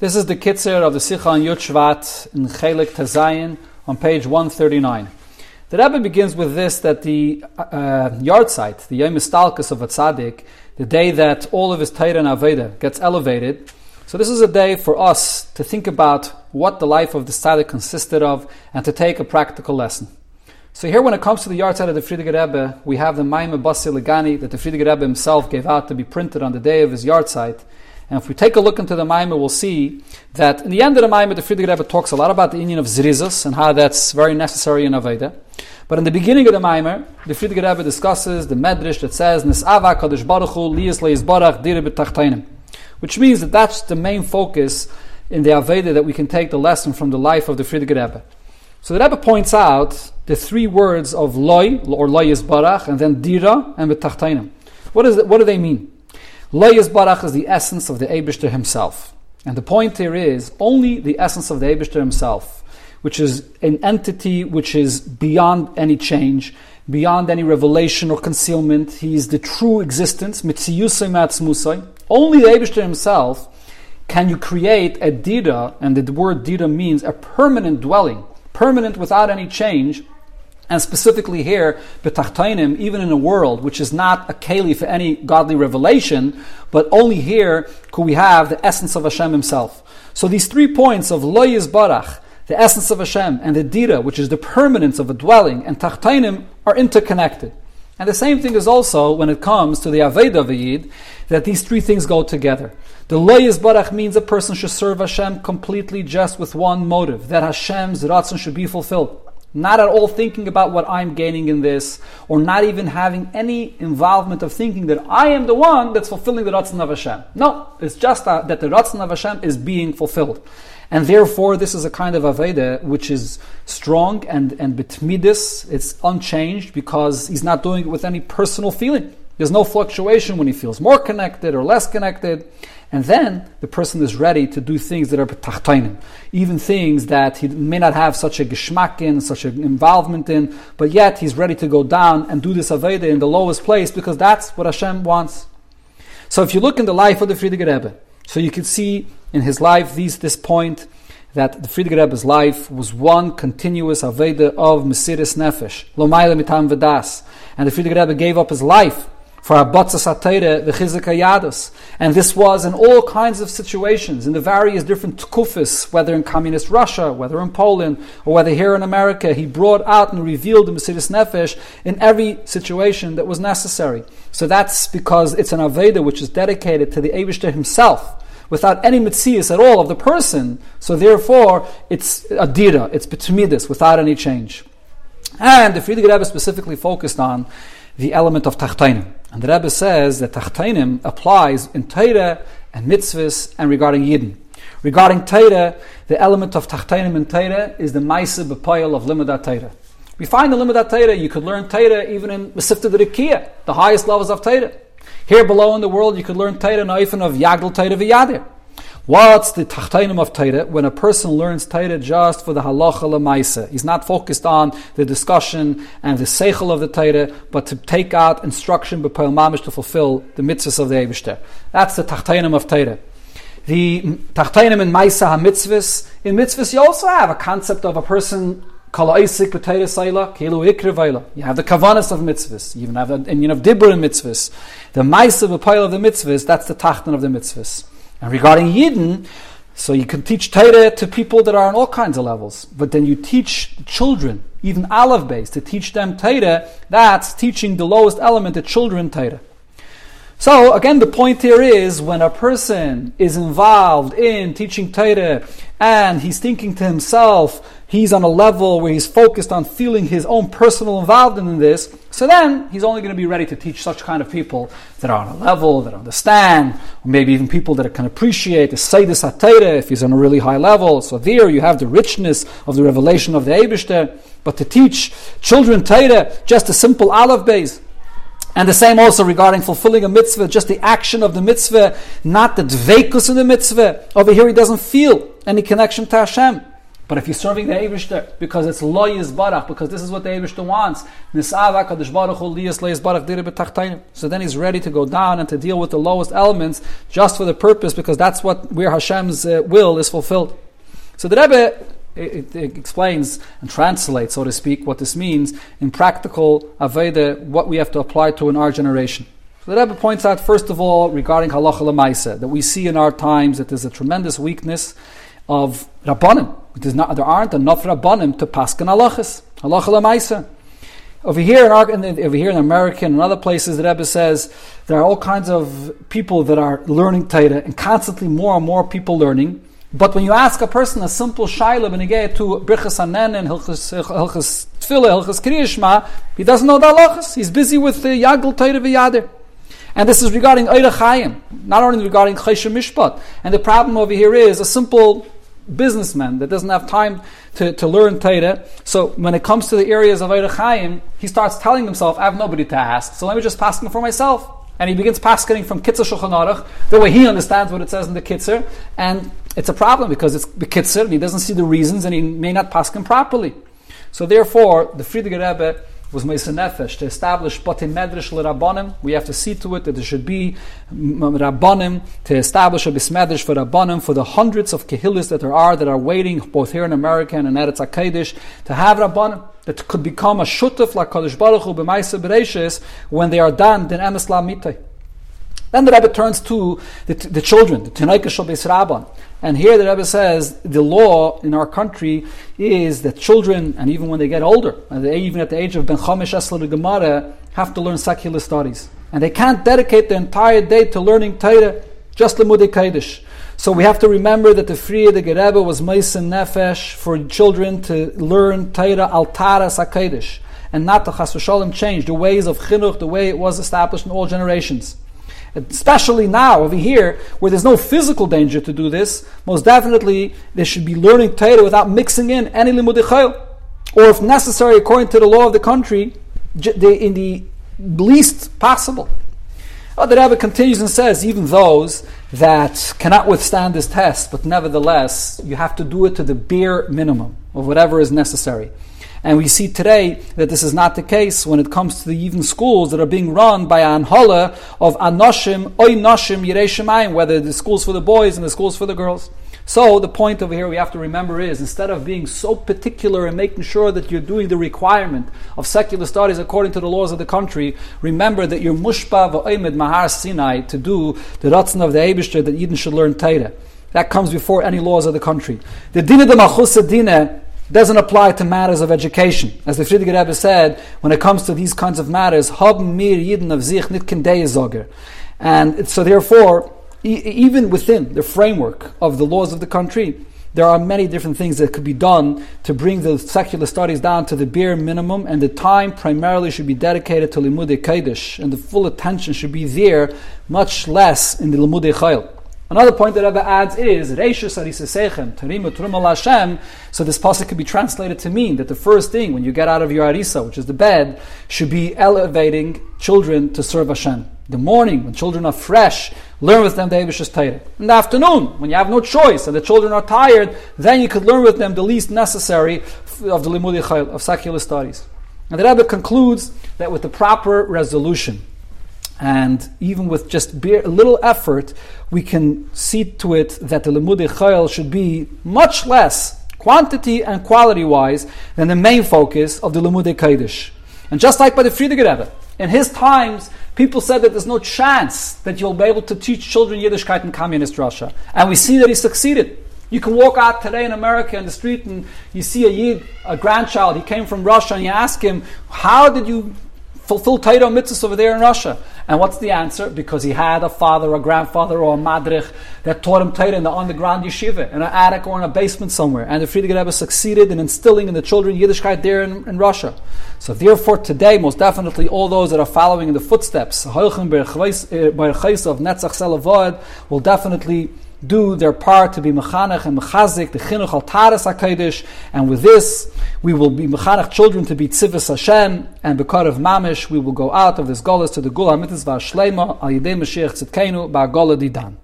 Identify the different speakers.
Speaker 1: This is the Kitzer of the Sikha on Yud in Chelik Tazayin on page 139. The Rebbe begins with this that the uh, yahrzeit, the Yom Istalkus of a tzaddik, the day that all of his Torah and Aveda gets elevated. So this is a day for us to think about what the life of the tzaddik consisted of and to take a practical lesson. So here, when it comes to the yahrzeit of the Frierdiker Rebbe, we have the Maimah Basi Legani that the Frierdiker Rebbe himself gave out to be printed on the day of his yahrzeit. And if we take a look into the Maimah, we'll see that in the end of the Maimah, the Frierdiker Rebbe talks a lot about the union of Zrizus and how that's very necessary in Aveda. But in the beginning of the Maimah, the Frierdiker Rebbe discusses the Medrash that says, Nis'ava Kadosh Baruch Hu barach dire. Which means that that's the main focus in the Aveda that we can take the lesson from the life of the Frierdiker Rebbe. So the Rebbe points out the three words of loy, or loy is barach, and then dira, and betachtainim. What, is what do they mean? Loy is barach is the essence of the Abishter himself. And the point here is only the essence of the Abishter himself, which is an entity which is beyond any change, beyond any revelation or concealment. He is the true existence, mitziyusay matzmusay. Only the Abishter himself can you create a dira, and the word dira means a permanent dwelling permanent without any change. And specifically here, betachtainim, even in a world which is not a keli for any godly revelation, but only here could we have the essence of Hashem Himself. So these three points of loyis barach, the essence of Hashem, and the dira, which is the permanence of a dwelling, and tachtainim are interconnected. And the same thing is also when it comes to the Aveda V'yid, that these three things go together. The Loyes Barach means a person should serve Hashem completely just with one motive, that Hashem's Ratzon should be fulfilled. Not at all thinking about what I'm gaining in this, or not even having any involvement of thinking that I am the one that's fulfilling the Ratzon of Hashem. No, it's just that, the Ratzon of Hashem is being fulfilled. And therefore, this is a kind of Aveda which is strong and, and betmidis, it's unchanged because he's not doing it with any personal feeling. There's no fluctuation when he feels more connected or less connected. And then the person is ready to do things that are betachtainim, even things that he may not have such a geschmack in, such an involvement in, but yet he's ready to go down and do this Aveda in the lowest place because that's what Hashem wants. So if you look in the life of the Frierdiker Rebbe, so you can see in his life these, this point that the Frierdiker Rebbe's life was one continuous Aveda of Mesiris Nefesh, Lomayla Mitam Vedas. And the Frierdiker Rebbe gave up his life for Abatzas Atayre, the Chizak And this was in all kinds of situations, in the various different tkufis, whether in communist Russia, whether in Poland, or whether here in America, he brought out and revealed the Mesiris Nefesh in every situation that was necessary. So that's because it's an Aveda which is dedicated to the Abishter himself without any mitzias at all of the person. So therefore, it's adira, it's betumidis, without any change. And the Frierdiker Rebbe specifically focused on the element of tachtainim. And the Rebbe says that tachtainim applies in Torah and mitzvahs and regarding Yidden. Regarding Torah, the element of tachtainim in Torah is the Maisa B'Poyel of Limudat Torah. We find the Limudat Torah, you could learn Torah even in Mesifta Rikiya, the highest levels of Torah. Here below in the world, you could learn Torah Naifin of Yagdal Torah V'Yadir. What's the tachtainim of Torah? When a person learns Torah just for the halacha lemaisa, he's not focused on the discussion and the seichel of the Torah, but to take out instruction b'poil mamish to fulfill the mitzvahs of the Eibushter. That's the tachtainim of Torah. The tachtainim in Maisa ha-mitzvahs, in mitzvahs you also have a concept of a person you have the kavanas of mitzvahs. You even have the you of dibur in mitzvahs. The ma'isa b'poil of the mitzvahs, that's the tachton of the mitzvahs. And regarding Yidden, so you can teach Torah to people that are on all kinds of levels, but then you teach children, even Aleph Beis, to teach them Torah, that's teaching the lowest element, the children Torah. So again, the point here is when a person is involved in teaching Torah and he's thinking to himself, he's on a level where he's focused on feeling his own personal involvement in this, so then he's only going to be ready to teach such kind of people that are on a level, that understand, or maybe even people that can appreciate the Seydis HaTeire if he's on a really high level. So there you have the richness of the revelation of the Eibishter. But to teach children Torah, just a simple Aleph Beis, and the same also regarding fulfilling a mitzvah, just the action of the mitzvah, not the dveikus in the mitzvah. Over here he doesn't feel any connection to Hashem. But if you're serving the Eibishter because it's lo yizbarach, because this is what the Eibishter wants, so then he's ready to go down and to deal with the lowest elements just for the purpose, because that's what where Hashem's uh, will is fulfilled. So the Rebbe it, it, explains and translates, so to speak, what this means in practical Aveda, what we have to apply to in our generation. So the Rebbe points out, first of all, regarding halacha lemaisa, that we see in our times that there's a tremendous weakness of rabbanim. Not, there aren't enough rabbanim to paskin halachas, halacha lemaisa. Over here in, our, in the, over here in America and other places, the Rebbe says there are all kinds of people that are learning Torah, and constantly more and more people learning. But when you ask a person a simple shaila get to Birchas and Hilchas Tfilah, Hilchas Kriyishma, he doesn't know the halachas. He's busy with the Yagel Torah v'Yader. And this is regarding Eira Chaim, not only regarding Chesha Mishpat. And the problem over here is a simple businessman that doesn't have time to, to learn Torah. So when it comes to the areas of Eira Chaim, he starts telling himself, I have nobody to ask, so let me just pass him for myself. And he begins passing from Kitzur Shulchan the way he understands what it says in the Kitzur, and it's a problem because it's and he doesn't see the reasons, and he may not pass him properly. So therefore, the Frierdiker Rebbe was Meisa Nefesh to establish Batim Medrash Rabbanim. We have to see to it that there should be mm, mm, Rabbanim to establish a Bismedrash for Rabbanim for the hundreds of Kehillis that there are that are waiting both here in America and in Eretz HaKadosh to have Rabbanim that could become a shutuf like Kadosh Baruch Hu b'Maisa when they are done in Emes Mitay. Then the Rebbe turns to the, the children, the Tanaika Shal Rabban. And here the Rebbe says the law in our country is that children, and even when they get older, even at the age of Ben Chomish Esler Gemara, have to learn secular studies. And they can't dedicate the entire day to learning Torah, just Lemudei Kodesh. So we have to remember that the Frierdiker Rebbe was Meisen Nefesh for children to learn Torah al Taras HaKodesh, and not to Chas Shalom change the ways of Chinuch, the way it was established in all generations. Especially now, over here, where there's no physical danger to do this, most definitely they should be learning Torah without mixing in any limud or if necessary, according to the law of the country, in the least possible. Well, the Rebbe continues and says, even those that cannot withstand this test, but nevertheless, you have to do it to the bare minimum of whatever is necessary. And we see today that this is not the case when it comes to the even schools that are being run by Anhola of Anoshim, Oy Noshim, Yerei whether the schools for the boys and the schools for the girls. So the point over here we have to remember is instead of being so particular and making sure that you're doing the requirement of secular studies according to the laws of the country, remember that you're mushpa v'oimed mahar Sinai to do the ratzon of the Eibishter that Yidden should learn Torah. That comes before any laws of the country. The dina de machusa dina doesn't apply to matters of education. As the Frierdiker Rebbe said, when it comes to these kinds of matters, haben mir jeden of sich nit zoger. And so therefore, e- even within the framework of the laws of the country, there are many different things that could be done to bring the secular studies down to the bare minimum, and the time primarily should be dedicated to Limudei Kodesh, and the full attention should be there, much less in the Limudei Chayil. Another point that Rebbe adds is Reishus Arisasechem Tarimu Trumal Hashem. So this pasuk could be translated to mean that the first thing when you get out of your arisa, which is the bed, should be elevating children to serve Hashem. The morning when children are fresh, learn with them the Eibush's Torah. In the afternoon, when you have no choice and the children are tired, then you could learn with them the least necessary of the limudi of secular studies. And the Rebbe concludes that with the proper resolution and even with just a little effort, we can see to it that the Limudei Chayil should be much less quantity and quality wise than the main focus of the Limudei Kodesh. And just like by the Frierdiker Rebbe, in his times, people said that there's no chance that you'll be able to teach children Yiddishkeit in communist Russia. And we see that he succeeded. You can walk out today in America in the street and you see a Yid, a grandchild, he came from Russia, and you ask him, How did you fulfill Torah mitzvahs over there in Russia? And what's the answer? Because he had a father, a grandfather, or a madrich that taught him Torah in the underground yeshiva, in an attic or in a basement somewhere. And the Frierdiker Rebbe succeeded in instilling in the children Yiddishkeit there in, in, Russia. So therefore today, most definitely all those that are following in the footsteps, eh, of Netzach will definitely do their part to be mechanech and mechazik, the chinuch al taras HaKadosh, and with this, we will be mechanech children to be tzivus Hashem, and because of mamish, we will go out of this golas to the gula mitzvah shlema al yidei Mashiach tzidkenu ba'gola didan.